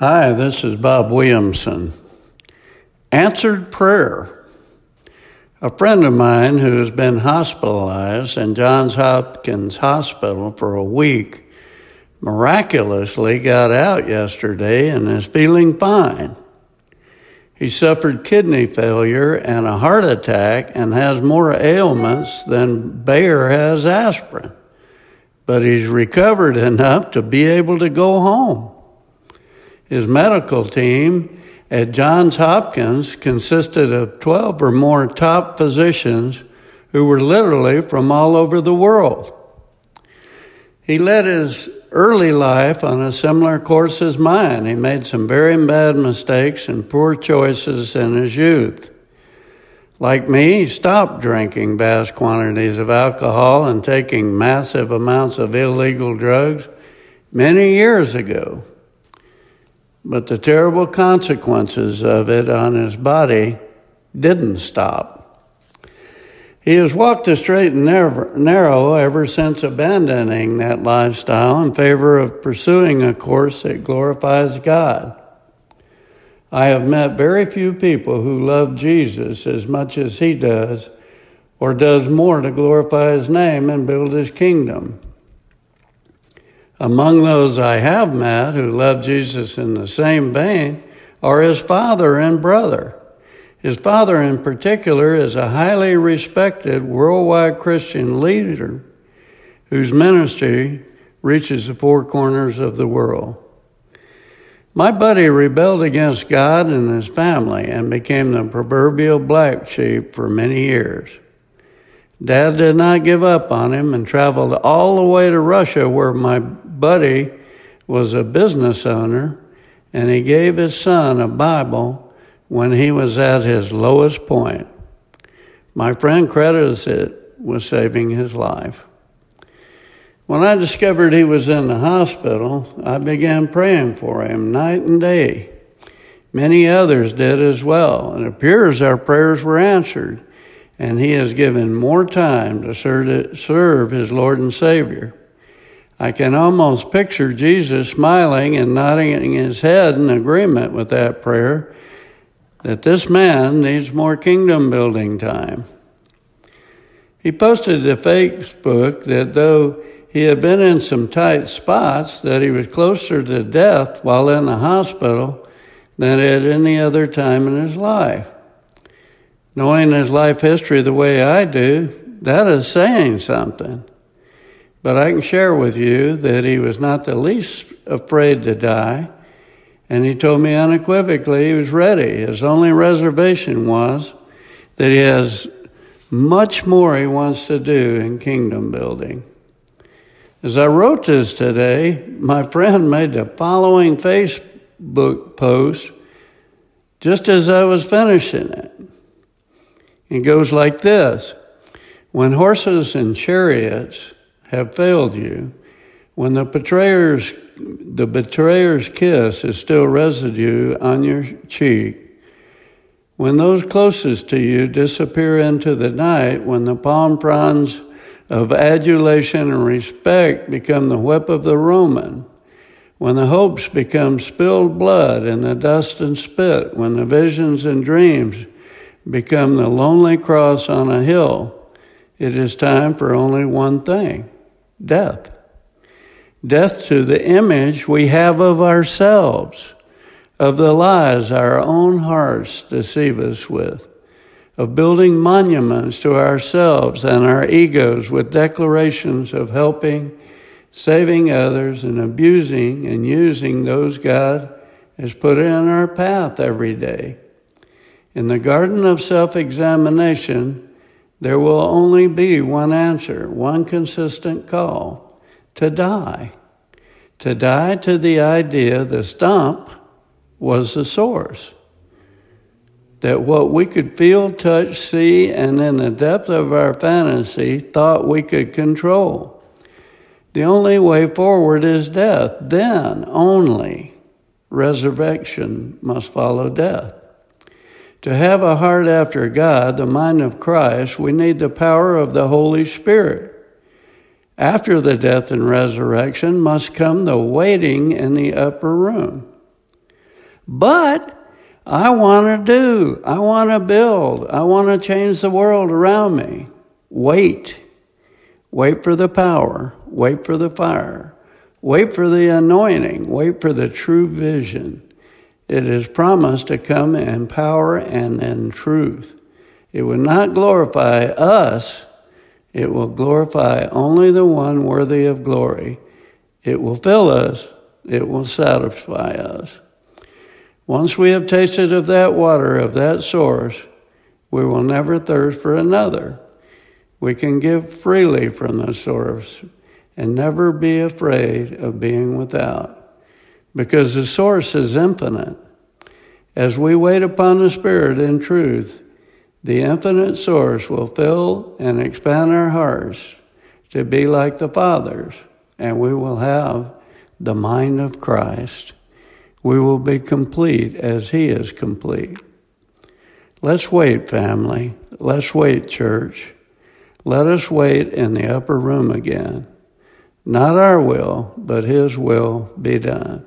Hi, this is Bob Williamson. Answered prayer. A friend of mine who has been hospitalized in Johns Hopkins Hospital for a week miraculously got out yesterday and is feeling fine. He suffered kidney failure and a heart attack and has more ailments than Bayer has aspirin. But he's recovered enough to be able to go home. His medical team at Johns Hopkins consisted of 12 or more top physicians who were literally from all over the world. He led his early life on a similar course as mine. He made some very bad mistakes and poor choices in his youth. Like me, he stopped drinking vast quantities of alcohol and taking massive amounts of illegal drugs many years ago but the terrible consequences of it on his body didn't stop. He has walked the straight and narrow ever since abandoning that lifestyle in favor of pursuing a course that glorifies God. I have met very few people who love Jesus as much as he does, or does more to glorify his name and build his kingdom. Among those I have met who love Jesus in the same vein are his father and brother. His father, in particular, is a highly respected worldwide Christian leader whose ministry reaches the four corners of the world. My buddy rebelled against God and his family and became the proverbial black sheep for many years. Dad did not give up on him and traveled all the way to Russia where my buddy was a business owner and he gave his son a Bible when he was at his lowest point. My friend credits it with saving his life. When I discovered he was in the hospital, I began praying for him night and day. Many others did as well. and It appears our prayers were answered, and he has given more time to serve his Lord and Savior. I can almost picture Jesus smiling and nodding his head in agreement with that prayer that this man needs more kingdom building time. He posted to Facebook that though he had been in some tight spots, that he was closer to death while in the hospital than at any other time in his life. Knowing his life history the way I do, that is saying something. But I can share with you that he was not the least afraid to die. And he told me unequivocally he was ready. His only reservation was that he has much more he wants to do in kingdom building. As I wrote this today, my friend made the following Facebook post just as I was finishing it. It goes like this When horses and chariots have failed you, when the betrayer's the betrayer's kiss is still residue on your cheek, when those closest to you disappear into the night, when the palm fronds of adulation and respect become the whip of the Roman, when the hopes become spilled blood and the dust and spit, when the visions and dreams become the lonely cross on a hill, it is time for only one thing death. Death to the image we have of ourselves, of the lies our own hearts deceive us with, of building monuments to ourselves and our egos with declarations of helping, saving others, and abusing and using those God has put in our path every day. In the garden of self examination, there will only be one answer, one consistent call to die. To die to the idea the stump was the source. That what we could feel, touch, see, and in the depth of our fantasy thought we could control. The only way forward is death. Then only resurrection must follow death. To have a heart after God, the mind of Christ, we need the power of the Holy Spirit. After the death and resurrection must come the waiting in the upper room. But I want to do, I want to build, I want to change the world around me. Wait. Wait for the power. Wait for the fire. Wait for the anointing. Wait for the true vision. It is promised to come in power and in truth. It will not glorify us, it will glorify only the one worthy of glory. It will fill us, it will satisfy us. Once we have tasted of that water, of that source, we will never thirst for another. We can give freely from the source and never be afraid of being without, because the source is infinite. As we wait upon the Spirit in truth, the infinite source will fill and expand our hearts to be like the Father's, and we will have the mind of Christ. We will be complete as He is complete. Let's wait, family. Let's wait, church. Let us wait in the upper room again. Not our will, but His will be done.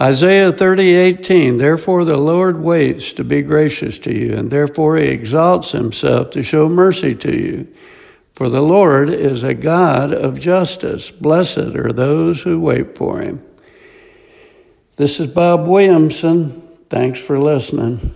Isaiah 30, 18, therefore the Lord waits to be gracious to you, and therefore he exalts himself to show mercy to you. For the Lord is a God of justice. Blessed are those who wait for him. This is Bob Williamson. Thanks for listening.